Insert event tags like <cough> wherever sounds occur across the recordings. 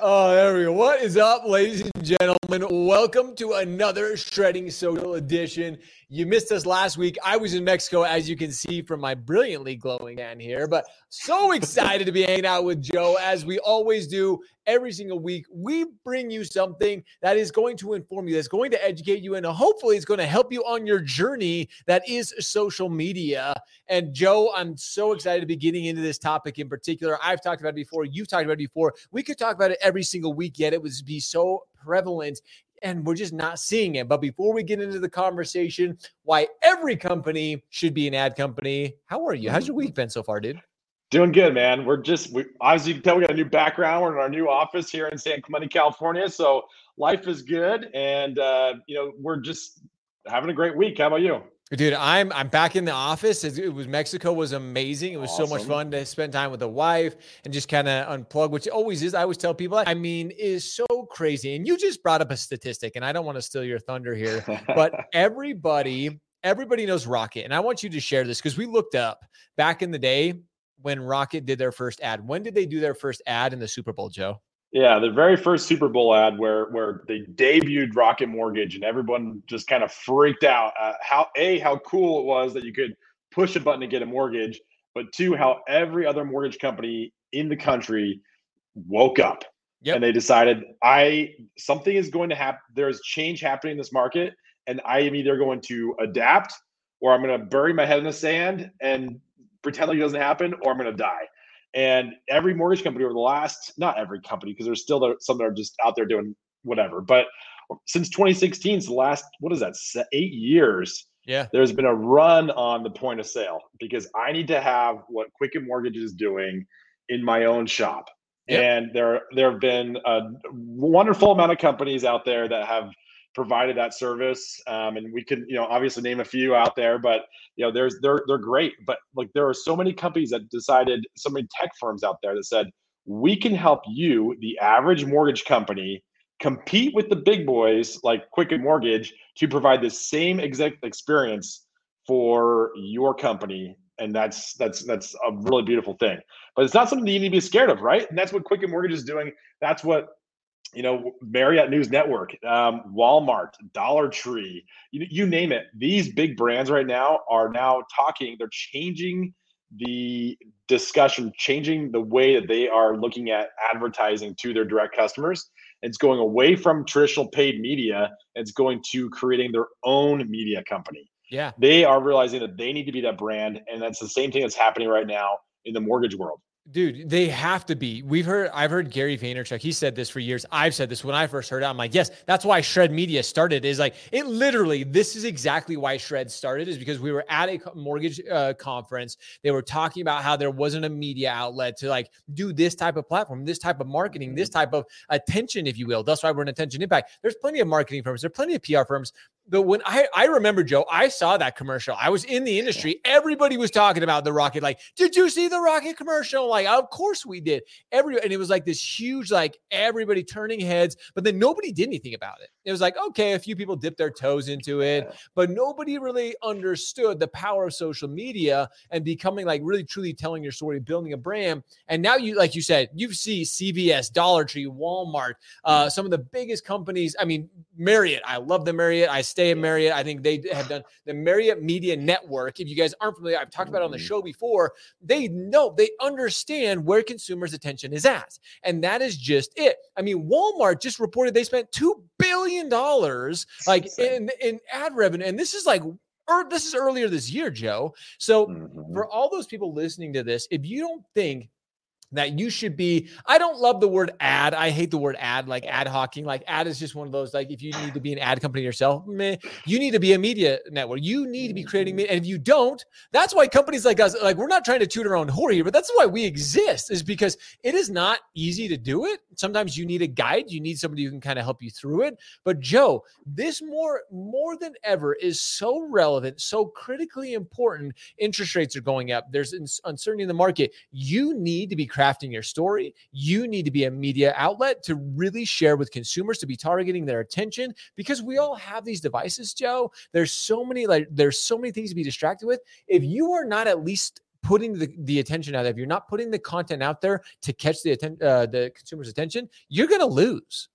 Oh, there we go. What is up, ladies and gentlemen? Welcome to another Shredding Social edition. You missed us last week. I was in Mexico, as you can see from my brilliantly glowing hand here, but so excited to be hanging out with Joe, as we always do every single week. We bring you something that is going to inform you, that's going to educate you, and hopefully it's going to help you on your journey that is social media. And Joe, I'm so excited to be getting into this topic in particular. I've talked about it before, you've talked about it before. We could talk about it every single week, yet it would be so prevalent and we're just not seeing it. But before we get into the conversation, why every company should be an ad company, how are you? How's your week been so far, dude? Doing good, man. We're just we obviously you can tell we got a new background. We're in our new office here in San Clemente, California. So life is good, and uh, you know we're just having a great week. How about you? Dude, I'm I'm back in the office. It was Mexico was amazing. It was awesome. so much fun to spend time with the wife and just kind of unplug, which always is. I always tell people, I mean, is so crazy. And you just brought up a statistic, and I don't want to steal your thunder here, but <laughs> everybody everybody knows Rocket, and I want you to share this because we looked up back in the day when Rocket did their first ad. When did they do their first ad in the Super Bowl, Joe? Yeah, the very first Super Bowl ad where where they debuted Rocket Mortgage and everyone just kind of freaked out. Uh, how a how cool it was that you could push a button to get a mortgage, but two how every other mortgage company in the country woke up yep. and they decided I something is going to happen. There's change happening in this market, and I am either going to adapt or I'm going to bury my head in the sand and pretend like it doesn't happen, or I'm going to die. And every mortgage company over the last, not every company, because there's still some that are just out there doing whatever, but since 2016, so the last, what is that, eight years, yeah, there's been a run on the point of sale because I need to have what Quicken Mortgage is doing in my own shop. Yep. And there, there have been a wonderful amount of companies out there that have provided that service. Um, and we can, you know, obviously name a few out there, but you know, there's they're they're great. But like there are so many companies that decided, so many tech firms out there that said, we can help you, the average mortgage company, compete with the big boys like Quicken Mortgage to provide the same exact experience for your company. And that's that's that's a really beautiful thing. But it's not something that you need to be scared of, right? And that's what Quicken Mortgage is doing. That's what you know, Marriott News Network, um, Walmart, Dollar Tree, you, you name it. These big brands right now are now talking, they're changing the discussion, changing the way that they are looking at advertising to their direct customers. It's going away from traditional paid media. It's going to creating their own media company. Yeah. They are realizing that they need to be that brand. And that's the same thing that's happening right now in the mortgage world. Dude, they have to be. We've heard, I've heard Gary Vaynerchuk. He said this for years. I've said this when I first heard it. I'm like, yes, that's why Shred Media started. Is like, it literally, this is exactly why Shred started, is because we were at a mortgage uh, conference. They were talking about how there wasn't a media outlet to like do this type of platform, this type of marketing, this mm-hmm. type of attention, if you will. That's why we're an attention impact. There's plenty of marketing firms, there are plenty of PR firms but when I I remember Joe, I saw that commercial. I was in the industry. Everybody was talking about the rocket. Like, did you see the rocket commercial? Like, of course we did. Every and it was like this huge, like everybody turning heads, but then nobody did anything about it. It was like, okay, a few people dipped their toes into it, but nobody really understood the power of social media and becoming like really truly telling your story, building a brand. And now you, like you said, you see CVS, Dollar Tree, Walmart, uh, some of the biggest companies. I mean, Marriott. I love the Marriott. I stay in Marriott. I think they have done the Marriott Media Network. If you guys aren't familiar, I've talked about it on the mm-hmm. show before. They know, they understand where consumers' attention is at. And that is just it. I mean, Walmart just reported they spent $2 billion like in, in ad revenue. And this is like or this is earlier this year, Joe. So mm-hmm. for all those people listening to this, if you don't think that you should be. I don't love the word ad. I hate the word ad, like ad hocking. Like ad is just one of those, like if you need to be an ad company yourself, meh, you need to be a media network. You need to be creating media. And if you don't, that's why companies like us, like we're not trying to toot our own horn here, but that's why we exist, is because it is not easy to do it. Sometimes you need a guide, you need somebody who can kind of help you through it. But Joe, this more more than ever is so relevant, so critically important. Interest rates are going up. There's uncertainty in the market. You need to be crafting your story. You need to be a media outlet to really share with consumers, to be targeting their attention because we all have these devices, Joe. There's so many, like, there's so many things to be distracted with. If you are not at least putting the, the attention out there, if you're not putting the content out there to catch the atten- uh, the consumer's attention, you're going to lose.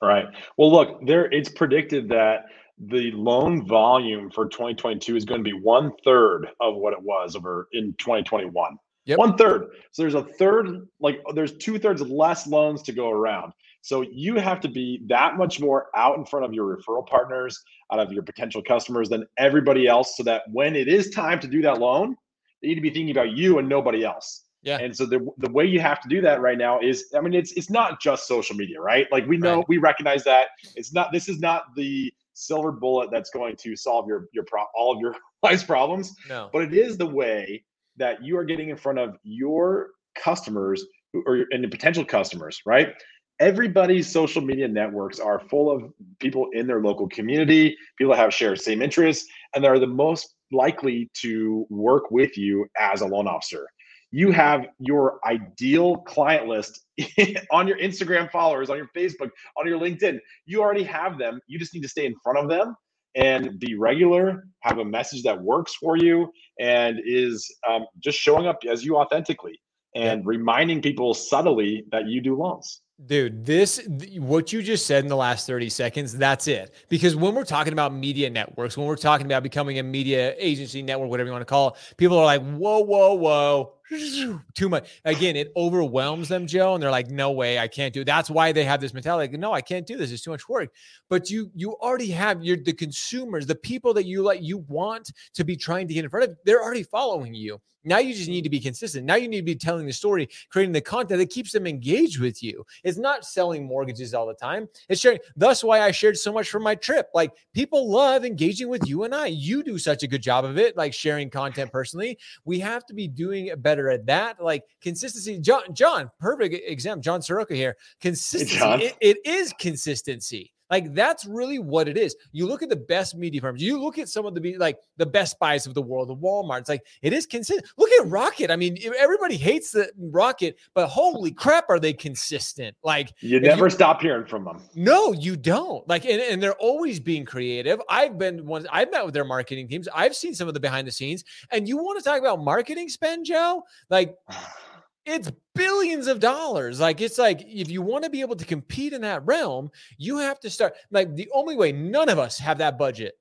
Right. Well, look, there it's predicted that the loan volume for 2022 is going to be one third of what it was over in 2021. Yep. One third. So there's a third, like there's two thirds less loans to go around. So you have to be that much more out in front of your referral partners, out of your potential customers than everybody else, so that when it is time to do that loan, they need to be thinking about you and nobody else. Yeah. And so the the way you have to do that right now is, I mean, it's it's not just social media, right? Like we know, right. we recognize that it's not. This is not the silver bullet that's going to solve your your pro- all of your <laughs> life's problems. No. But it is the way that you are getting in front of your customers or and potential customers, right? Everybody's social media networks are full of people in their local community, people that have shared same interests, and they're the most likely to work with you as a loan officer. You have your ideal client list <laughs> on your Instagram followers, on your Facebook, on your LinkedIn. You already have them. You just need to stay in front of them and be regular, have a message that works for you, and is um, just showing up as you authentically and reminding people subtly that you do loans. Dude, this what you just said in the last 30 seconds, that's it. Because when we're talking about media networks, when we're talking about becoming a media agency network, whatever you want to call it, people are like, whoa, whoa, whoa, <laughs> too much. Again, it overwhelms them, Joe, and they're like, no way, I can't do it. That's why they have this mentality. Like, no, I can't do this. It's too much work. But you you already have your the consumers, the people that you like you want to be trying to get in front of, they're already following you. Now you just need to be consistent. Now you need to be telling the story, creating the content that keeps them engaged with you. It's not selling mortgages all the time. It's sharing. That's why I shared so much from my trip. Like people love engaging with you and I. You do such a good job of it, like sharing content personally. We have to be doing a better at that. Like consistency. John, John, perfect example. John Soroka here. Consistency. Hey, it, it is consistency. Like that's really what it is. You look at the best media firms. You look at some of the like the Best Buys of the world, the Walmart. It's like it is consistent. Look at Rocket. I mean, everybody hates the Rocket, but holy crap, are they consistent? Like you never you, stop hearing from them. No, you don't. Like, and, and they're always being creative. I've been once. I've met with their marketing teams. I've seen some of the behind the scenes. And you want to talk about marketing spend, Joe? Like. <sighs> it's billions of dollars. Like it's like if you want to be able to compete in that realm, you have to start like the only way none of us have that budget.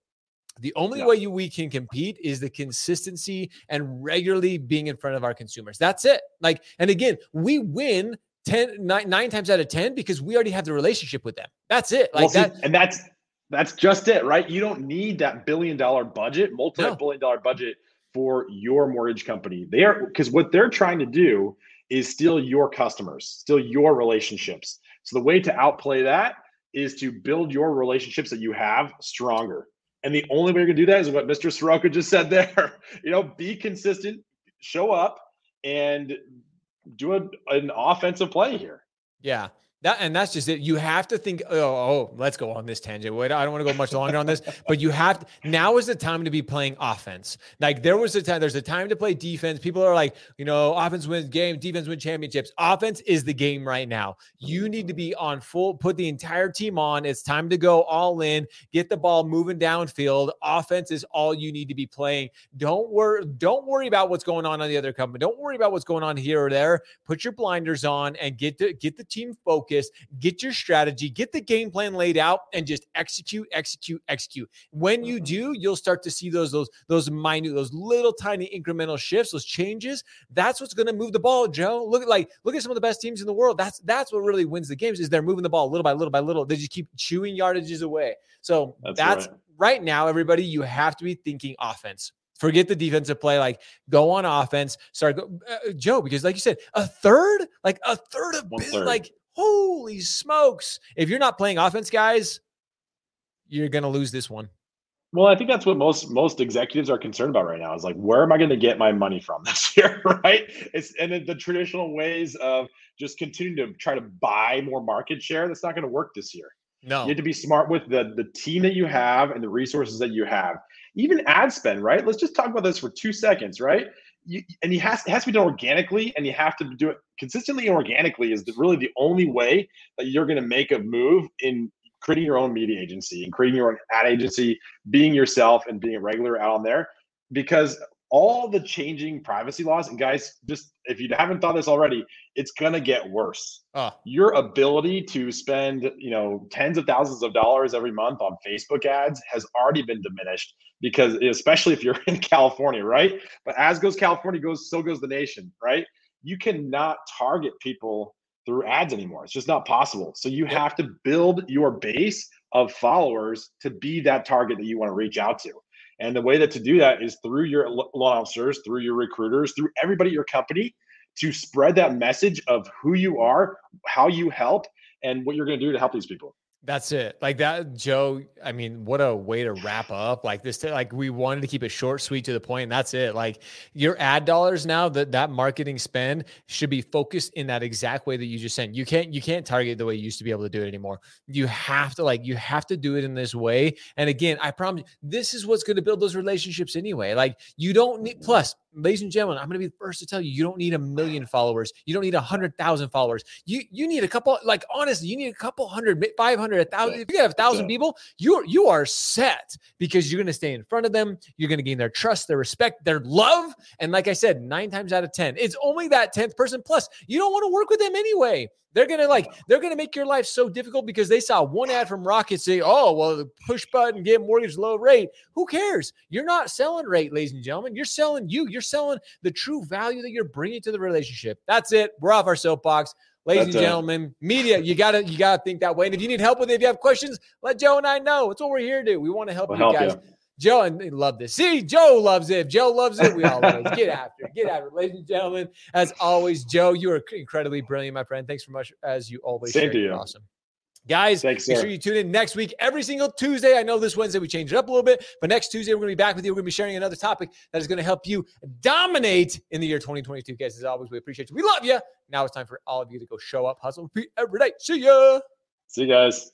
The only way you, we can compete is the consistency and regularly being in front of our consumers. That's it. Like, and again, we win 10, nine, nine times out of 10 because we already have the relationship with them. That's it. Like well, that. and that's, that's just it, right? You don't need that billion dollar budget, multi billion dollar budget for your mortgage company. They are because what they're trying to do is still your customers, still your relationships. So the way to outplay that is to build your relationships that you have stronger. And the only way you're gonna do that is what Mr. Soroka just said there. <laughs> You know, be consistent, show up, and do a, an offensive play here. Yeah. That and that's just it. You have to think. Oh, oh, let's go on this tangent. Wait, I don't want to go much longer on this, <laughs> but you have to, now is the time to be playing offense. Like there was a time. There's a time to play defense. People are like, you know, offense wins games, defense wins championships. Offense is the game right now. You need to be on full. Put the entire team on. It's time to go all in. Get the ball moving downfield. Offense is all you need to be playing. Don't worry. Don't worry about what's going on on the other company. Don't worry about what's going on here or there. Put your blinders on and get to get the team focused focus, get your strategy, get the game plan laid out, and just execute, execute, execute. When you mm-hmm. do, you'll start to see those those those minute, those little tiny incremental shifts, those changes. That's what's going to move the ball, Joe. Look at like look at some of the best teams in the world. That's that's what really wins the games is they're moving the ball little by little by little. They just keep chewing yardages away. So that's, that's right. right now, everybody. You have to be thinking offense. Forget the defensive play. Like go on offense. Start go, uh, Joe because like you said, a third, like a third of third. like holy smokes. If you're not playing offense, guys, you're going to lose this one. Well, I think that's what most most executives are concerned about right now. Is like, where am I going to get my money from <laughs> this year? right? It's and the traditional ways of just continuing to try to buy more market share. That's not going to work this year. No, you have to be smart with the the team that you have and the resources that you have. Even ad spend, right? Let's just talk about this for two seconds, right? You, and you has it has to be done organically, and you have to do it consistently and organically. Is really the only way that you're going to make a move in creating your own media agency and creating your own ad agency, being yourself, and being a regular out on there. Because all the changing privacy laws. And guys, just if you haven't thought this already, it's gonna get worse. Uh. Your ability to spend, you know, tens of thousands of dollars every month on Facebook ads has already been diminished because especially if you're <laughs> in California, right? But as goes California goes, so goes the nation, right? You cannot target people through ads anymore. It's just not possible. So you have to build your base of followers to be that target that you want to reach out to. And the way that to do that is through your loan officers, through your recruiters, through everybody at your company to spread that message of who you are, how you help, and what you're going to do to help these people. That's it. Like that, Joe. I mean, what a way to wrap up. Like this, like we wanted to keep it short, sweet, to the point. And that's it. Like your ad dollars now, that that marketing spend should be focused in that exact way that you just said. You can't, you can't target the way you used to be able to do it anymore. You have to, like, you have to do it in this way. And again, I promise, this is what's going to build those relationships anyway. Like you don't need. Plus, ladies and gentlemen, I'm going to be the first to tell you, you don't need a million followers. You don't need a hundred thousand followers. You you need a couple. Like honestly, you need a couple hundred, five hundred, a thousand. If you have a thousand people, you you are set because you're going to stay in front of them. You're going to gain their trust, their respect, their love. And like I said, nine times out of ten, it's only that tenth person. Plus, you don't want to work with them anyway. They're gonna like they're gonna make your life so difficult because they saw one ad from Rocket say, "Oh, well, push button, get mortgage low rate." Who cares? You're not selling rate, ladies and gentlemen. You're selling you. You're selling the true value that you're bringing to the relationship. That's it. We're off our soapbox. Ladies That's and gentlemen, it. media, you gotta you gotta think that way. And if you need help with it, if you have questions, let Joe and I know. That's what we're here to do. We want to help we'll you help guys. You. Joe and they love this. See, Joe loves it. If Joe loves it, we all love it. Get after it. Get after it. Ladies and gentlemen, as always, Joe, you are incredibly brilliant, my friend. Thanks so much as you always Same to you. Awesome. Guys, Thanks, make sure you tune in next week, every single Tuesday. I know this Wednesday we changed it up a little bit, but next Tuesday we're going to be back with you. We're going to be sharing another topic that is going to help you dominate in the year 2022. Guys, as always, we appreciate you. We love you. Now it's time for all of you to go show up, hustle, repeat every day. See ya. See you guys.